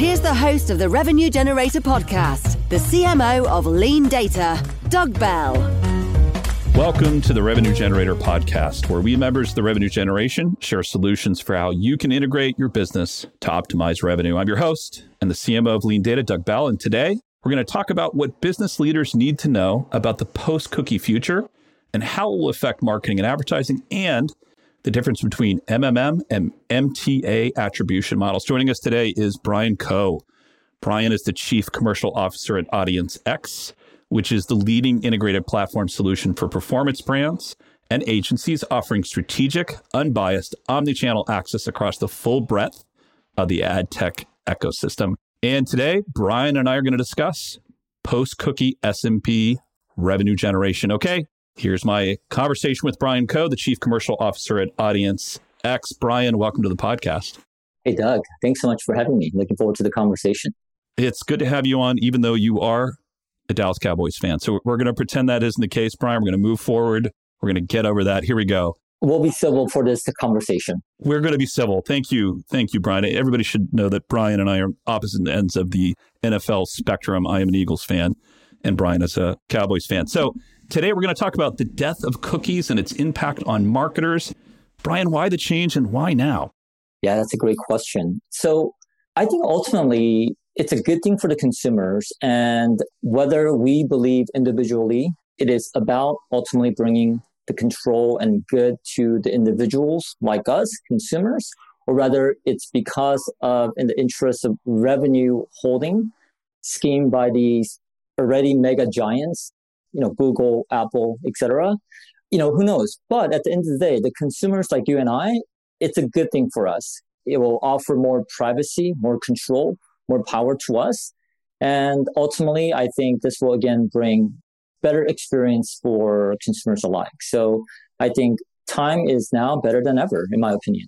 Here's the host of the Revenue Generator podcast, the CMO of LeanData, Doug Bell. Welcome to the Revenue Generator podcast, where we members of the revenue generation share solutions for how you can integrate your business to optimize revenue. I'm your host and the CMO of LeanData, Doug Bell. And today we're going to talk about what business leaders need to know about the post cookie future and how it will affect marketing and advertising and the difference between MMM and MTA attribution models. Joining us today is Brian Ko. Brian is the Chief Commercial Officer at Audience X, which is the leading integrated platform solution for performance brands and agencies offering strategic, unbiased, omnichannel access across the full breadth of the ad tech ecosystem. And today, Brian and I are going to discuss post cookie SMB revenue generation. Okay, Here's my conversation with Brian Ko, the Chief Commercial Officer at Audience X. Brian, welcome to the podcast. Hey, Doug. Thanks so much for having me. Looking forward to the conversation. It's good to have you on, even though you are a Dallas Cowboys fan. So we're going to pretend that isn't the case, Brian. We're going to move forward. We're going to get over that. Here we go. We'll be civil for this conversation. We're going to be civil. Thank you. Thank you, Brian. Everybody should know that Brian and I are opposite ends of the NFL spectrum. I am an Eagles fan, and Brian is a Cowboys fan. So Today, we're going to talk about the death of cookies and its impact on marketers. Brian, why the change and why now? Yeah, that's a great question. So, I think ultimately it's a good thing for the consumers. And whether we believe individually, it is about ultimately bringing the control and good to the individuals like us, consumers, or rather it's because of in the interest of revenue holding schemed by these already mega giants you know, Google, Apple, etc. You know, who knows? But at the end of the day, the consumers like you and I, it's a good thing for us. It will offer more privacy, more control, more power to us. And ultimately, I think this will again bring better experience for consumers alike. So I think time is now better than ever, in my opinion.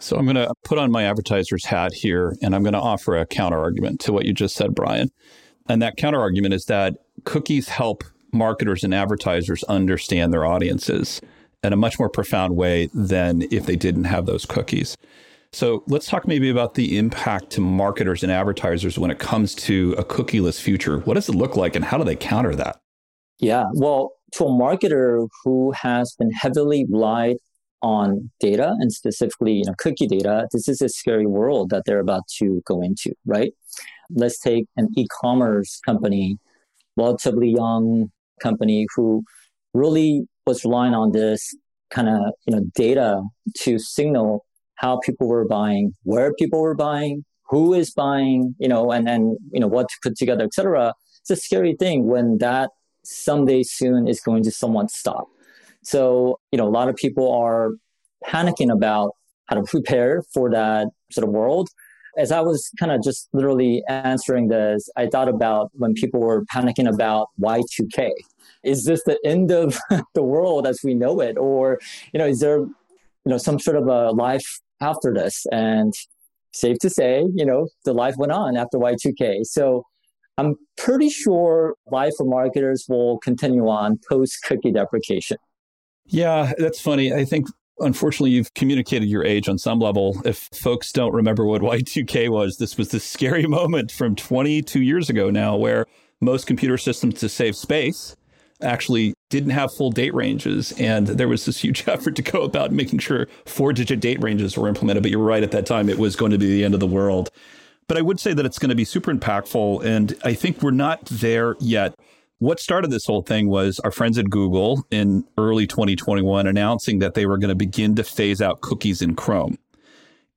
So I'm going to put on my advertiser's hat here and I'm going to offer a counter argument to what you just said, Brian. And that counter argument is that cookies help marketers and advertisers understand their audiences in a much more profound way than if they didn't have those cookies. So let's talk maybe about the impact to marketers and advertisers when it comes to a cookieless future. What does it look like and how do they counter that? Yeah, well, to a marketer who has been heavily relied on data and specifically you know, cookie data, this is a scary world that they're about to go into, right? Let's take an e-commerce company, relatively young, company who really was relying on this kind of you know data to signal how people were buying, where people were buying, who is buying, you know, and then you know what to put together, etc. It's a scary thing when that someday soon is going to somewhat stop. So you know, a lot of people are panicking about how to prepare for that sort of world as I was kind of just literally answering this, I thought about when people were panicking about Y2K. Is this the end of the world as we know it? Or, you know, is there, you know, some sort of a life after this? And safe to say, you know, the life went on after Y2K. So I'm pretty sure life for marketers will continue on post cookie deprecation. Yeah, that's funny. I think unfortunately, you've communicated your age on some level. If folks don't remember what Y2K was, this was this scary moment from 22 years ago now where most computer systems to save space actually didn't have full date ranges. And there was this huge effort to go about making sure four digit date ranges were implemented. But you're right, at that time, it was going to be the end of the world. But I would say that it's going to be super impactful. And I think we're not there yet what started this whole thing was our friends at Google in early 2021 announcing that they were going to begin to phase out cookies in Chrome.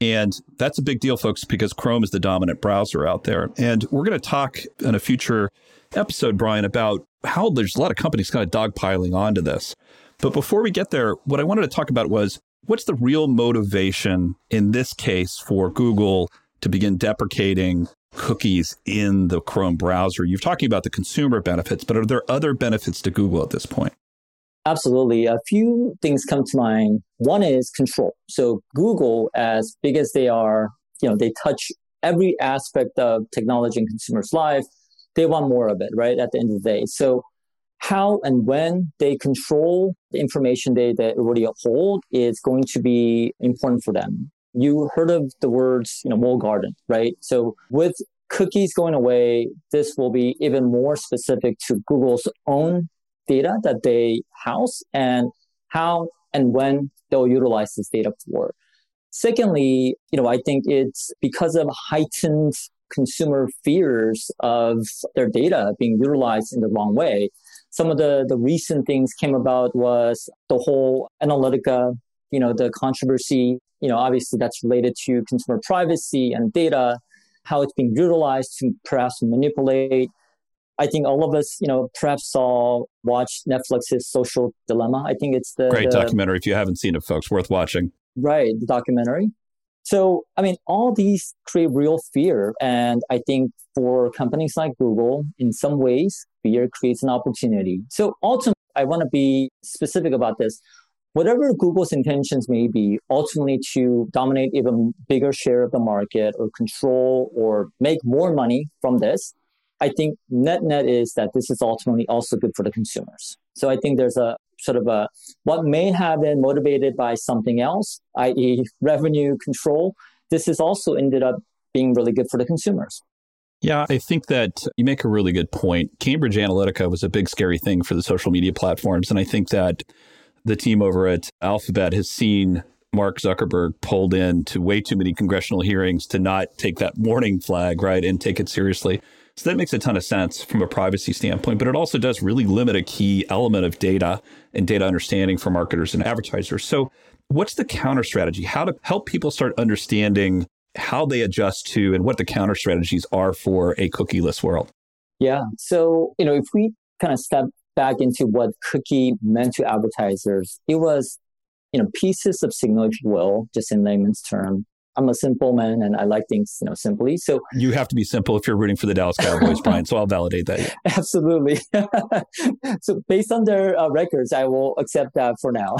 And that's a big deal, folks, because Chrome is the dominant browser out there. And we're going to talk in a future episode, Brian, about how there's a lot of companies kind of dogpiling onto this. But before we get there, what I wanted to talk about was what's the real motivation in this case for Google to begin deprecating cookies in the Chrome browser? You're talking about the consumer benefits, but are there other benefits to Google at this point? Absolutely. A few things come to mind. One is control. So Google, as big as they are, you know, they touch every aspect of technology in consumers' life. They want more of it, right? At the end of the day. So how and when they control the information they, they already hold is going to be important for them. You heard of the words, you know, walled garden, right? So with cookies going away, this will be even more specific to Google's own data that they house and how and when they'll utilize this data for. Secondly, you know, I think it's because of heightened consumer fears of their data being utilized in the wrong way. Some of the, the recent things came about was the whole Analytica, you know, the controversy, you know, obviously that's related to consumer privacy and data, how it's being utilized to perhaps manipulate I think all of us, you know, perhaps saw watched Netflix's Social Dilemma. I think it's the great the, documentary. If you haven't seen it, folks, worth watching. Right, the documentary. So, I mean, all these create real fear, and I think for companies like Google, in some ways, fear creates an opportunity. So, ultimately, I want to be specific about this. Whatever Google's intentions may be, ultimately to dominate even bigger share of the market or control or make more money from this, I think net net is that this is ultimately also good for the consumers. So I think there's a sort of a what may have been motivated by something else, i.e., revenue control. This has also ended up being really good for the consumers. Yeah, I think that you make a really good point. Cambridge Analytica was a big scary thing for the social media platforms. And I think that the team over at Alphabet has seen Mark Zuckerberg pulled in to way too many congressional hearings to not take that warning flag, right, and take it seriously. So that makes a ton of sense from a privacy standpoint, but it also does really limit a key element of data and data understanding for marketers and advertisers. So, what's the counter strategy? How to help people start understanding how they adjust to and what the counter strategies are for a cookieless world? Yeah. So, you know, if we kind of step back into what cookie meant to advertisers, it was, you know, pieces of signal, if you will, just in layman's term, I'm a simple man and I like things, you know, simply. So you have to be simple if you're rooting for the Dallas Cowboys, Brian. So I'll validate that. Absolutely. so based on their uh, records, I will accept that for now.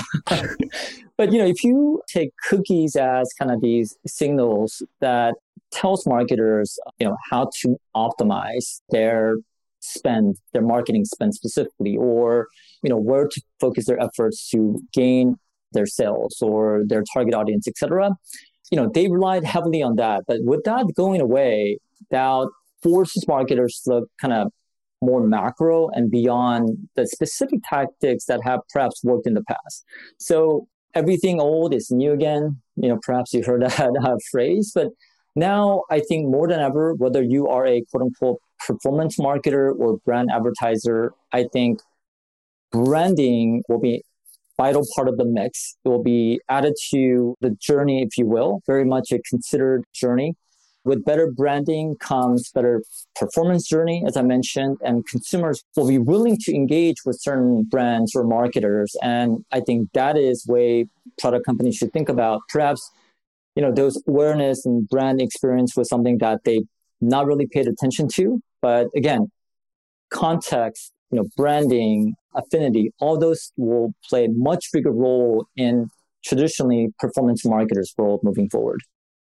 but you know, if you take cookies as kind of these signals that tells marketers, you know, how to optimize their spend, their marketing spend specifically, or you know, where to focus their efforts to gain their sales or their target audience, etc you know, they relied heavily on that. But with that going away, that forces marketers to look kind of more macro and beyond the specific tactics that have perhaps worked in the past. So everything old is new again. You know, perhaps you heard that uh, phrase, but now I think more than ever, whether you are a quote unquote performance marketer or brand advertiser, I think branding will be vital part of the mix. It will be added to the journey, if you will, very much a considered journey. With better branding comes better performance journey, as I mentioned, and consumers will be willing to engage with certain brands or marketers. And I think that is way product companies should think about. Perhaps, you know, those awareness and brand experience was something that they not really paid attention to. But again, context, you know, branding, affinity, all those will play a much bigger role in traditionally performance marketers world moving forward.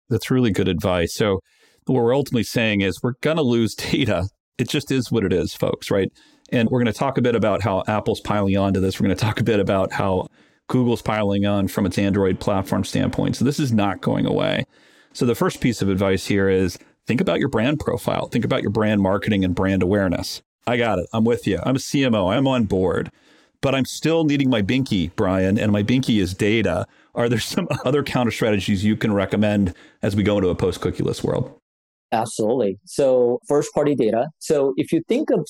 That's really good advice. So what we're ultimately saying is we're going to lose data. It just is what it is, folks, right? And we're going to talk a bit about how Apple's piling on to this. We're going to talk a bit about how Google's piling on from its Android platform standpoint. So this is not going away. So the first piece of advice here is think about your brand profile. Think about your brand marketing and brand awareness. I got it. I'm with you. I'm a CMO. I'm on board, but I'm still needing my binky, Brian, and my binky is data. Are there some other counter strategies you can recommend as we go into a post cookieless world? Absolutely. So, first party data. So, if you think of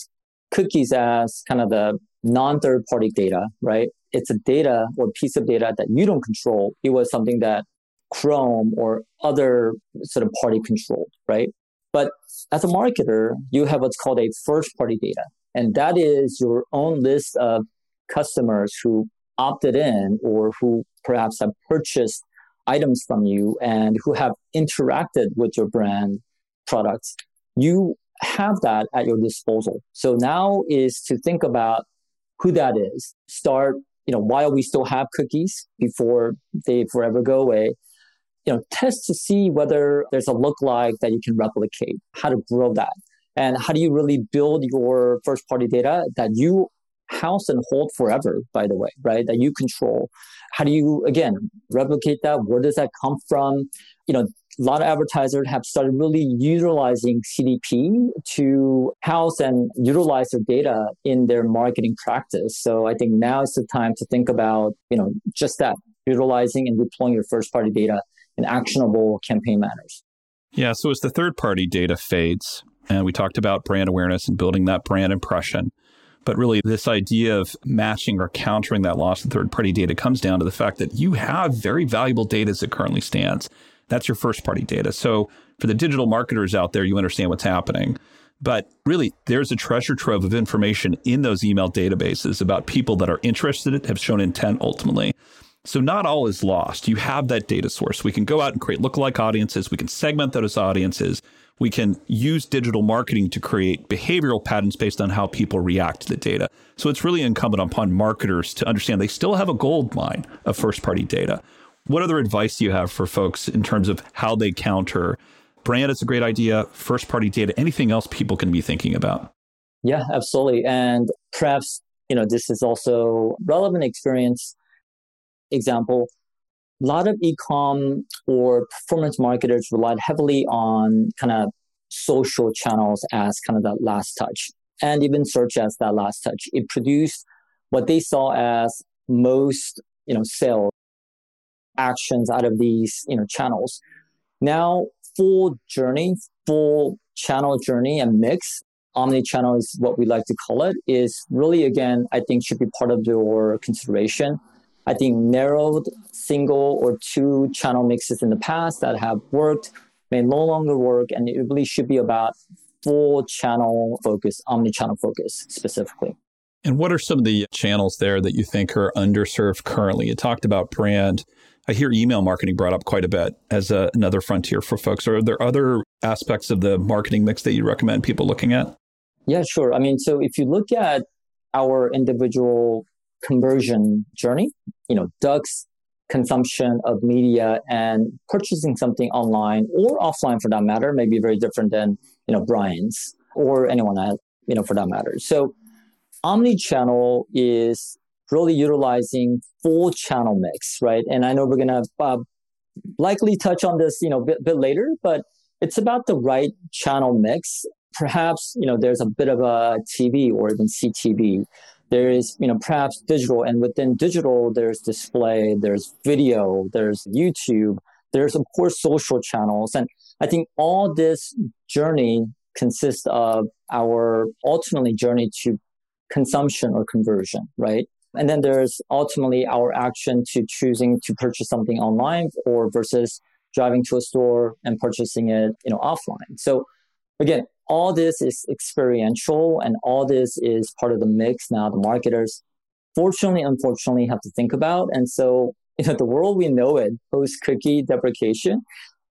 cookies as kind of the non third party data, right? It's a data or piece of data that you don't control. It was something that Chrome or other sort of party controlled, right? But as a marketer, you have what's called a first party data. And that is your own list of customers who opted in or who perhaps have purchased items from you and who have interacted with your brand products. You have that at your disposal. So now is to think about who that is. Start, you know, while we still have cookies before they forever go away, you know, test to see whether there's a lookalike that you can replicate, how to grow that. And how do you really build your first party data that you house and hold forever, by the way, right? That you control. How do you, again, replicate that? Where does that come from? You know, a lot of advertisers have started really utilizing CDP to house and utilize their data in their marketing practice. So I think now is the time to think about, you know, just that, utilizing and deploying your first party data in actionable campaign manners. Yeah. So as the third party data fades, and we talked about brand awareness and building that brand impression. But really, this idea of matching or countering that loss of third party data comes down to the fact that you have very valuable data as it currently stands. That's your first party data. So for the digital marketers out there, you understand what's happening. But really, there's a treasure trove of information in those email databases about people that are interested, have shown intent ultimately. So not all is lost. You have that data source. We can go out and create lookalike audiences. We can segment those audiences we can use digital marketing to create behavioral patterns based on how people react to the data. So it's really incumbent upon marketers to understand they still have a gold mine of first party data. What other advice do you have for folks in terms of how they counter brand It's a great idea, first party data, anything else people can be thinking about? Yeah, absolutely. And perhaps, you know, this is also relevant experience example a lot of ecom or performance marketers relied heavily on kind of social channels as kind of that last touch and even search as that last touch. It produced what they saw as most, you know, sales actions out of these, you know, channels. Now, full journey, full channel journey and mix, omni-channel is what we like to call it, is really, again, I think should be part of your consideration I think narrowed single or two channel mixes in the past that have worked may no longer work, and it really should be about full channel focus, omni-channel focus specifically. And what are some of the channels there that you think are underserved currently? You talked about brand. I hear email marketing brought up quite a bit as a, another frontier for folks. Are there other aspects of the marketing mix that you recommend people looking at? Yeah, sure. I mean, so if you look at our individual conversion journey, you know, Doug's consumption of media and purchasing something online or offline for that matter may be very different than, you know, Brian's or anyone else, you know, for that matter. So omni-channel is really utilizing full channel mix, right? And I know we're going to uh, likely touch on this, you know, a bit, bit later, but it's about the right channel mix. Perhaps, you know, there's a bit of a TV or even CTV there is you know perhaps digital and within digital there's display there's video there's youtube there's of course social channels. And i think all this journey consists of our ultimately journey to consumption or conversion right? And then there's ultimately our action to choosing to purchase something online or versus driving to a store and purchasing it you know offline. So again all this is experiential and all this is part of the mix now the marketers fortunately unfortunately have to think about. And so you know the world we know it post cookie deprecation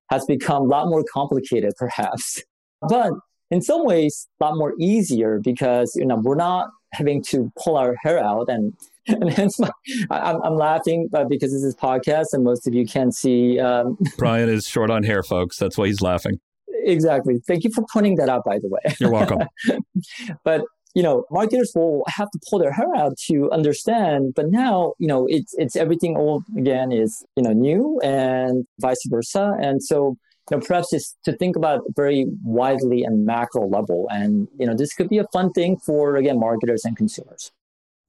has become a lot more complicated perhaps. But in some ways a lot more easier because you know we're not having to pull our hair out and and hence my, I, am laughing because this is podcast and most of you can't see um, brian is short on hair folks. That's why he's laughing exactly. Thank you for pointing that out, by the way. You're welcome. but you know, marketers will have to pull their hair out to understand. But now, you know, it's it's everything old again is you know new and vice versa. And so, you know, perhaps it's to think about very widely and macro level. And you know, this could be a fun thing for again marketers and consumers.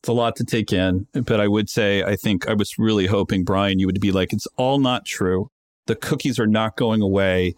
It's a lot to take in, but I would say I think I was really hoping Brian you would be like, it's all not true. The cookies are not going away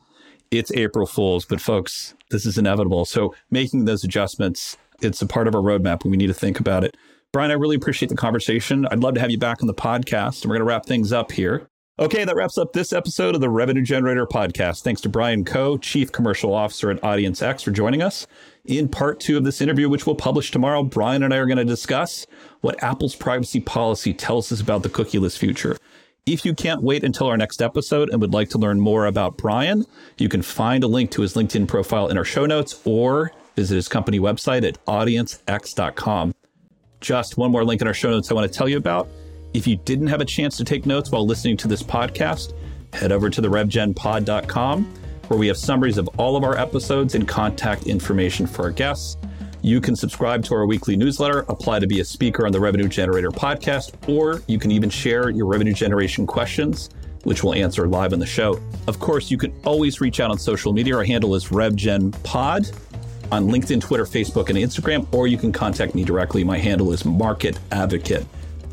it's April Fool's, but folks, this is inevitable. So making those adjustments, it's a part of our roadmap and we need to think about it. Brian, I really appreciate the conversation. I'd love to have you back on the podcast and we're going to wrap things up here. Okay, that wraps up this episode of the Revenue Generator podcast. Thanks to Brian Ko, Chief Commercial Officer at Audience X, for joining us. In part two of this interview, which we'll publish tomorrow, Brian and I are going to discuss what Apple's privacy policy tells us about the cookieless future. If you can't wait until our next episode and would like to learn more about Brian, you can find a link to his LinkedIn profile in our show notes or visit his company website at audiencex.com. Just one more link in our show notes I want to tell you about. If you didn't have a chance to take notes while listening to this podcast, head over to the revgenpod.com where we have summaries of all of our episodes and contact information for our guests. You can subscribe to our weekly newsletter, apply to be a speaker on the Revenue Generator podcast, or you can even share your revenue generation questions, which we'll answer live on the show. Of course, you can always reach out on social media. Our handle is RevGenPod on LinkedIn, Twitter, Facebook, and Instagram, or you can contact me directly. My handle is Market Advocate.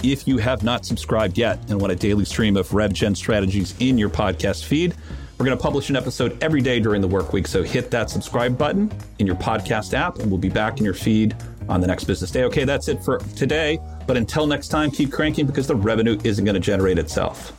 If you have not subscribed yet and want a daily stream of RevGen strategies in your podcast feed, we're going to publish an episode every day during the work week. So hit that subscribe button in your podcast app, and we'll be back in your feed on the next business day. Okay, that's it for today. But until next time, keep cranking because the revenue isn't going to generate itself.